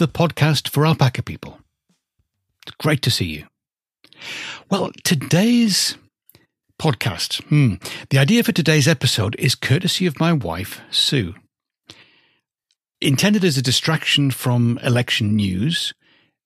the podcast for alpaca people. Great to see you. Well, today's podcast, hmm, the idea for today's episode is courtesy of my wife, Sue. Intended as a distraction from election news,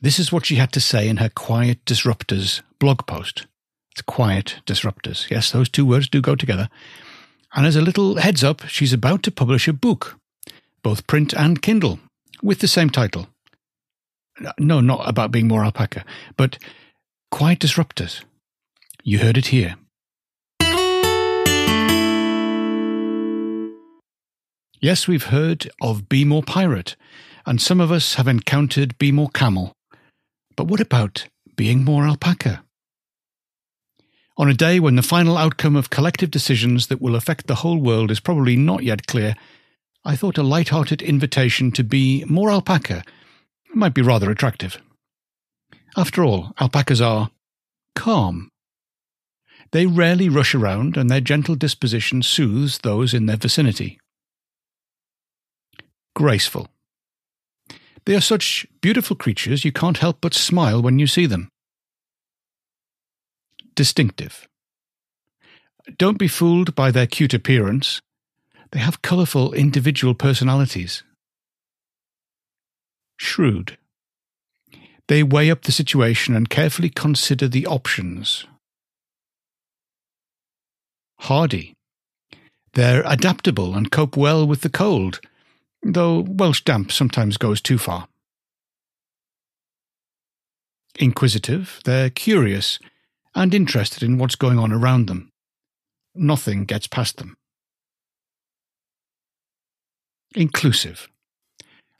this is what she had to say in her Quiet Disruptors blog post. It's Quiet Disruptors. Yes, those two words do go together. And as a little heads up, she's about to publish a book both print and Kindle, with the same title. No, not about being more alpaca, but Quiet Disruptors. You heard it here. Yes, we've heard of Be More Pirate, and some of us have encountered Be More Camel. But what about being more alpaca? On a day when the final outcome of collective decisions that will affect the whole world is probably not yet clear, I thought a light-hearted invitation to be more alpaca might be rather attractive. After all, alpacas are calm. They rarely rush around, and their gentle disposition soothes those in their vicinity. Graceful. They are such beautiful creatures you can't help but smile when you see them. Distinctive. Don't be fooled by their cute appearance. They have colourful individual personalities. Shrewd. They weigh up the situation and carefully consider the options. Hardy. They're adaptable and cope well with the cold, though Welsh damp sometimes goes too far. Inquisitive, they're curious and interested in what's going on around them. Nothing gets past them. Inclusive.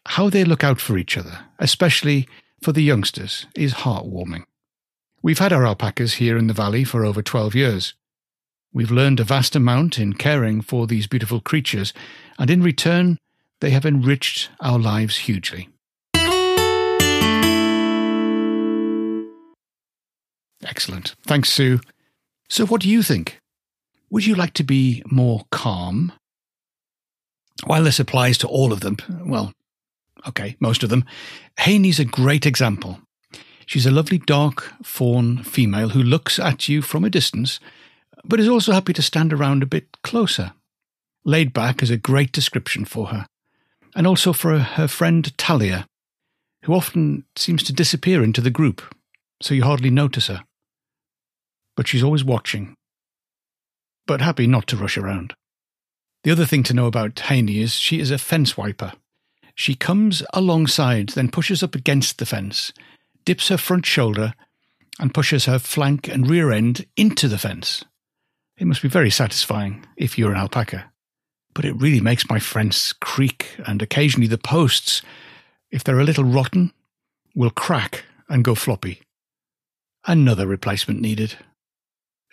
How they look out for each other, especially for the youngsters, is heartwarming. We've had our alpacas here in the valley for over 12 years. We've learned a vast amount in caring for these beautiful creatures, and in return, they have enriched our lives hugely. Excellent. Thanks, Sue. So, what do you think? Would you like to be more calm? While this applies to all of them, well, okay, most of them, Haney's a great example. She's a lovely dark fawn female who looks at you from a distance, but is also happy to stand around a bit closer. Laid back is a great description for her, and also for her friend Talia, who often seems to disappear into the group, so you hardly notice her. But she's always watching, but happy not to rush around. The other thing to know about Haney is she is a fence wiper. She comes alongside, then pushes up against the fence, dips her front shoulder, and pushes her flank and rear end into the fence. It must be very satisfying if you're an alpaca. But it really makes my fence creak, and occasionally the posts, if they're a little rotten, will crack and go floppy. Another replacement needed.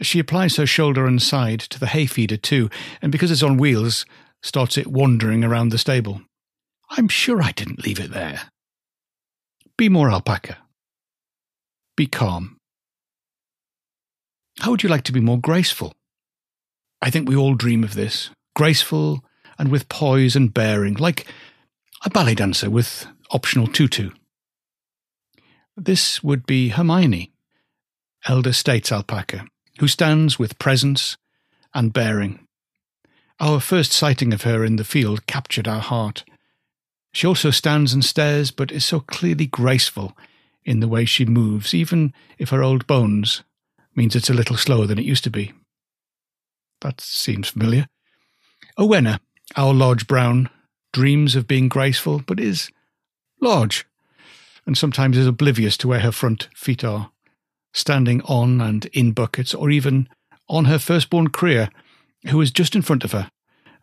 She applies her shoulder and side to the hay feeder too, and because it's on wheels, starts it wandering around the stable. I'm sure I didn't leave it there. Be more alpaca. Be calm. How would you like to be more graceful? I think we all dream of this graceful and with poise and bearing, like a ballet dancer with optional tutu. This would be Hermione, elder states alpaca, who stands with presence and bearing. Our first sighting of her in the field captured our heart. She also stands and stares, but is so clearly graceful in the way she moves, even if her old bones means it's a little slower than it used to be. That seems familiar. Owena, our large brown, dreams of being graceful, but is large, and sometimes is oblivious to where her front feet are standing on and in buckets, or even on her firstborn Crea, who was just in front of her,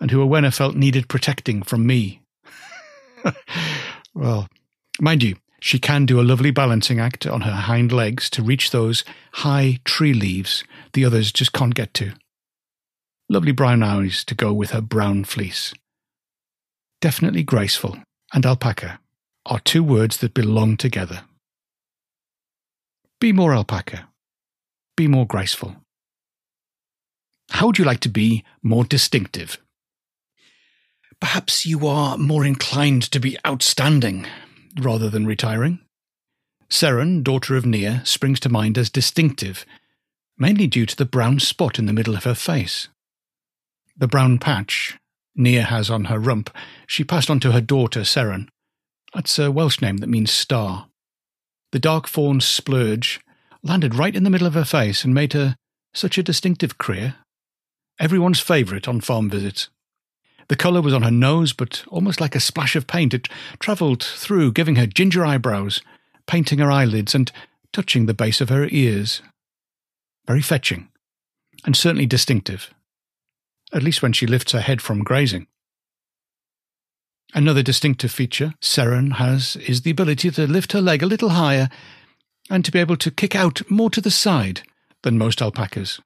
and who Owena felt needed protecting from me. well, mind you, She can do a lovely balancing act on her hind legs to reach those high tree leaves the others just can't get to. Lovely brown eyes to go with her brown fleece. Definitely graceful and alpaca are two words that belong together. Be more alpaca. Be more graceful. How would you like to be more distinctive? Perhaps you are more inclined to be outstanding rather than retiring. Seren, daughter of Nia, springs to mind as distinctive, mainly due to the brown spot in the middle of her face. The brown patch Nia has on her rump she passed on to her daughter Seren. That's a Welsh name that means star. The dark fawn splurge landed right in the middle of her face and made her such a distinctive cria. Everyone's favourite on farm visits. The colour was on her nose, but almost like a splash of paint. It travelled through, giving her ginger eyebrows, painting her eyelids, and touching the base of her ears. Very fetching, and certainly distinctive, at least when she lifts her head from grazing. Another distinctive feature Seren has is the ability to lift her leg a little higher and to be able to kick out more to the side than most alpacas.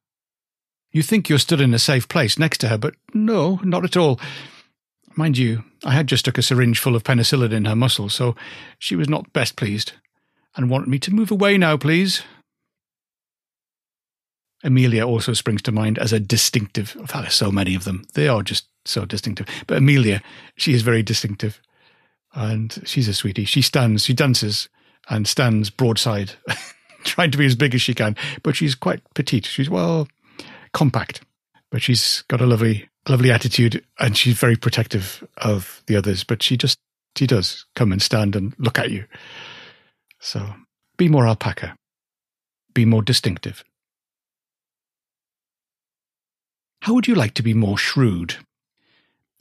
You think you're stood in a safe place next to her, but no, not at all. Mind you, I had just stuck a syringe full of penicillin in her muscle, so she was not best pleased, and wanted me to move away now, please. Amelia also springs to mind as a distinctive. I've had so many of them. They are just so distinctive. But Amelia, she is very distinctive. And she's a sweetie. She stands, she dances and stands broadside, trying to be as big as she can. But she's quite petite. She's, well, compact, but she's got a lovely, lovely attitude, and she's very protective of the others. But she just, she does come and stand and look at you. So be more alpaca, be more distinctive. How would you like to be more shrewd?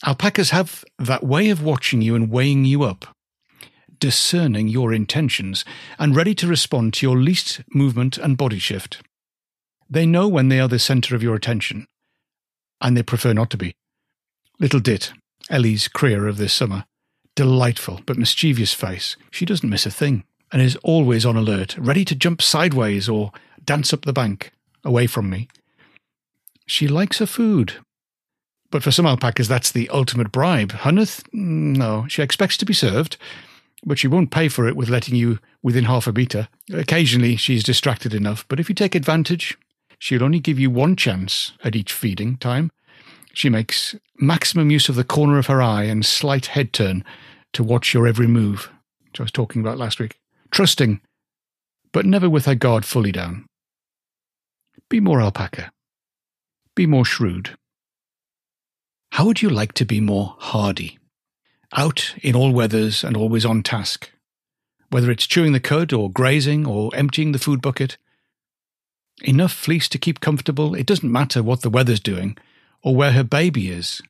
Alpacas have that way of watching you and weighing you up, discerning your intentions, and ready to respond to your least movement and body shift. They know when they are the centre of your attention, and they prefer not to be. Little Dit, Ellie's cria of this summer, delightful but mischievous face, she doesn't miss a thing, and is always on alert, ready to jump sideways or dance up the bank, away from me. She likes her food. But for some alpacas, that's the ultimate bribe. Hunneth, no, she expects to be served, but she won't pay for it with letting you within half a metre. Occasionally, she's distracted enough, but if you take advantage, She'll only give you one chance at each feeding time. She makes maximum use of the corner of her eye and slight head turn to watch your every move, which I was talking about last week. Trusting, but never with her guard fully down. Be more alpaca. Be more shrewd. How would you like to be more hardy? Out in all weathers and always on task. Whether it's chewing the cud or grazing or emptying the food bucket, Enough fleece to keep comfortable, it doesn't matter what the weather's doing or where her baby is.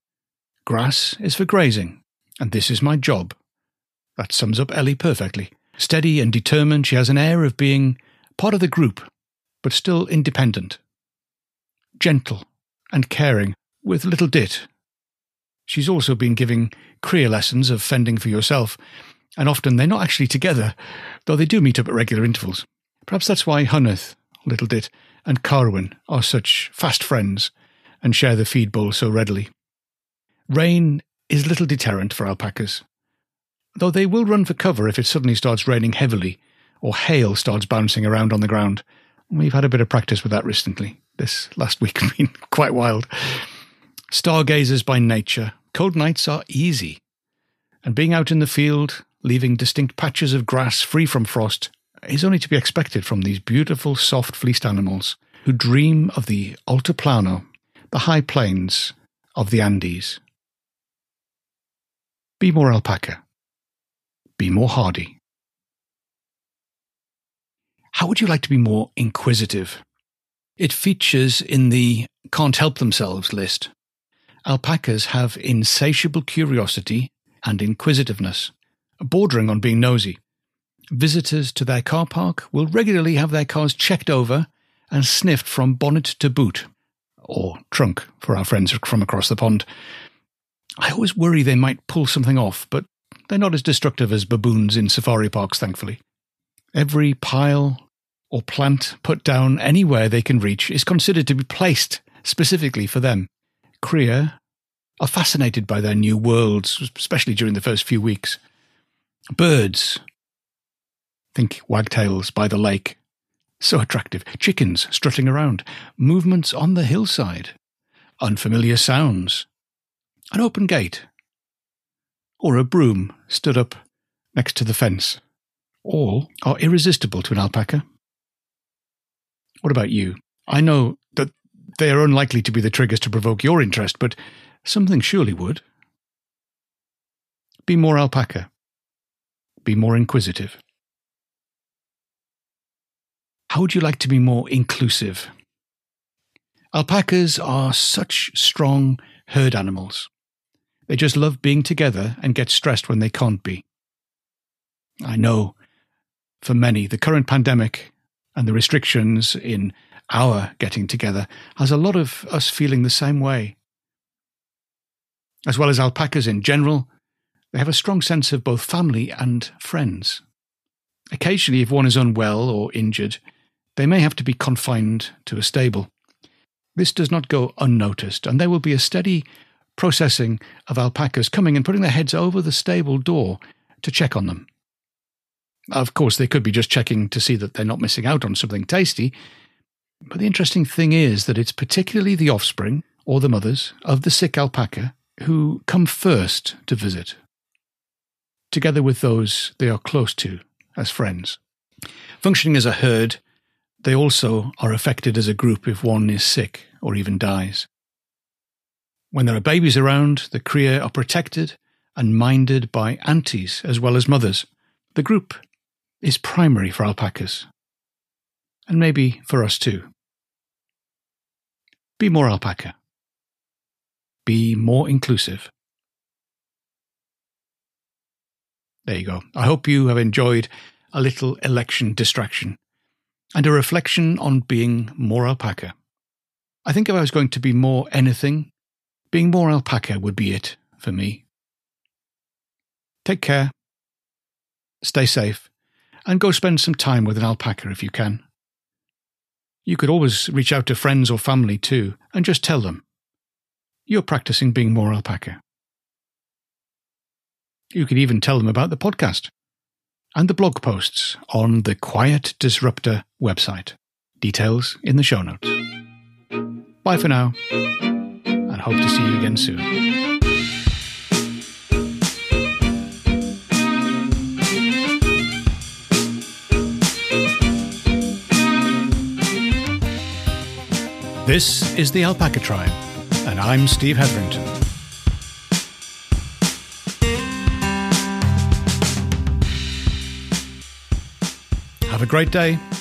Grass is for grazing, and this is my job. That sums up Ellie perfectly. Steady and determined, she has an air of being part of the group, but still independent. Gentle and caring, with little Dit. She's also been giving cria lessons of fending for yourself, and often they're not actually together, though they do meet up at regular intervals. Perhaps that's why Hunneth Little Dit, and Carwin are such fast friends and share the feed bowl so readily. Rain is little deterrent for alpacas, though they will run for cover if it suddenly starts raining heavily or hail starts bouncing around on the ground. We've had a bit of practice with that recently. This last week has been quite wild. Stargazers by nature, cold nights are easy. And being out in the field, leaving distinct patches of grass free from frost, is only to be expected from these beautiful, soft fleeced animals who dream of the Altiplano, the high plains of the Andes. Be more alpaca. Be more hardy. How would you like to be more inquisitive? It features in the can't help themselves list. Alpacas have insatiable curiosity and inquisitiveness, bordering on being nosy. Visitors to their car park will regularly have their cars checked over and sniffed from bonnet to boot, or trunk for our friends from across the pond. I always worry they might pull something off, but they're not as destructive as baboons in safari parks, thankfully. Every pile or plant put down anywhere they can reach is considered to be placed specifically for them. Cria are fascinated by their new worlds, especially during the first few weeks. Birds, think wagtails by the lake, so attractive. Chickens strutting around, movements on the hillside, unfamiliar sounds, an open gate, or a broom stood up next to the fence. All are irresistible to an alpaca. What about you? I know that they are unlikely to be the triggers to provoke your interest, but something surely would. Be more alpaca. Be more inquisitive. How would you like to be more inclusive? Alpacas are such strong herd animals. They just love being together and get stressed when they can't be. I know for many, the current pandemic and the restrictions in our getting together has a lot of us feeling the same way. As well as alpacas in general, they have a strong sense of both family and friends. Occasionally, if one is unwell or injured, they may have to be confined to a stable. This does not go unnoticed, and there will be a steady processing of alpacas coming and putting their heads over the stable door to check on them. Of course, they could be just checking to see that they're not missing out on something tasty. But the interesting thing is that it's particularly the offspring, or the mothers, of the sick alpaca who come first to visit, together with those they are close to as friends. Functioning as a herd, they also are affected as a group if one is sick or even dies. When there are babies around, the cria are protected and minded by aunties as well as mothers. The group is primary for alpacas, and maybe for us too. Be more alpaca. Be more inclusive. There you go. I hope you have enjoyed a little election distraction and a reflection on being more alpaca. I think if I was going to be more anything, being more alpaca would be it for me. Take care. Stay safe and go spend some time with an alpaca if you can. You could always reach out to friends or family too and just tell them you're practicing being more alpaca. You could even tell them about the podcast and the blog posts on the Quiet Disruptor website. Details in the show notes. Bye for now, and hope to see you again soon. This is the Alpaca Tribe, and I'm Steve Heatherington. Have a great day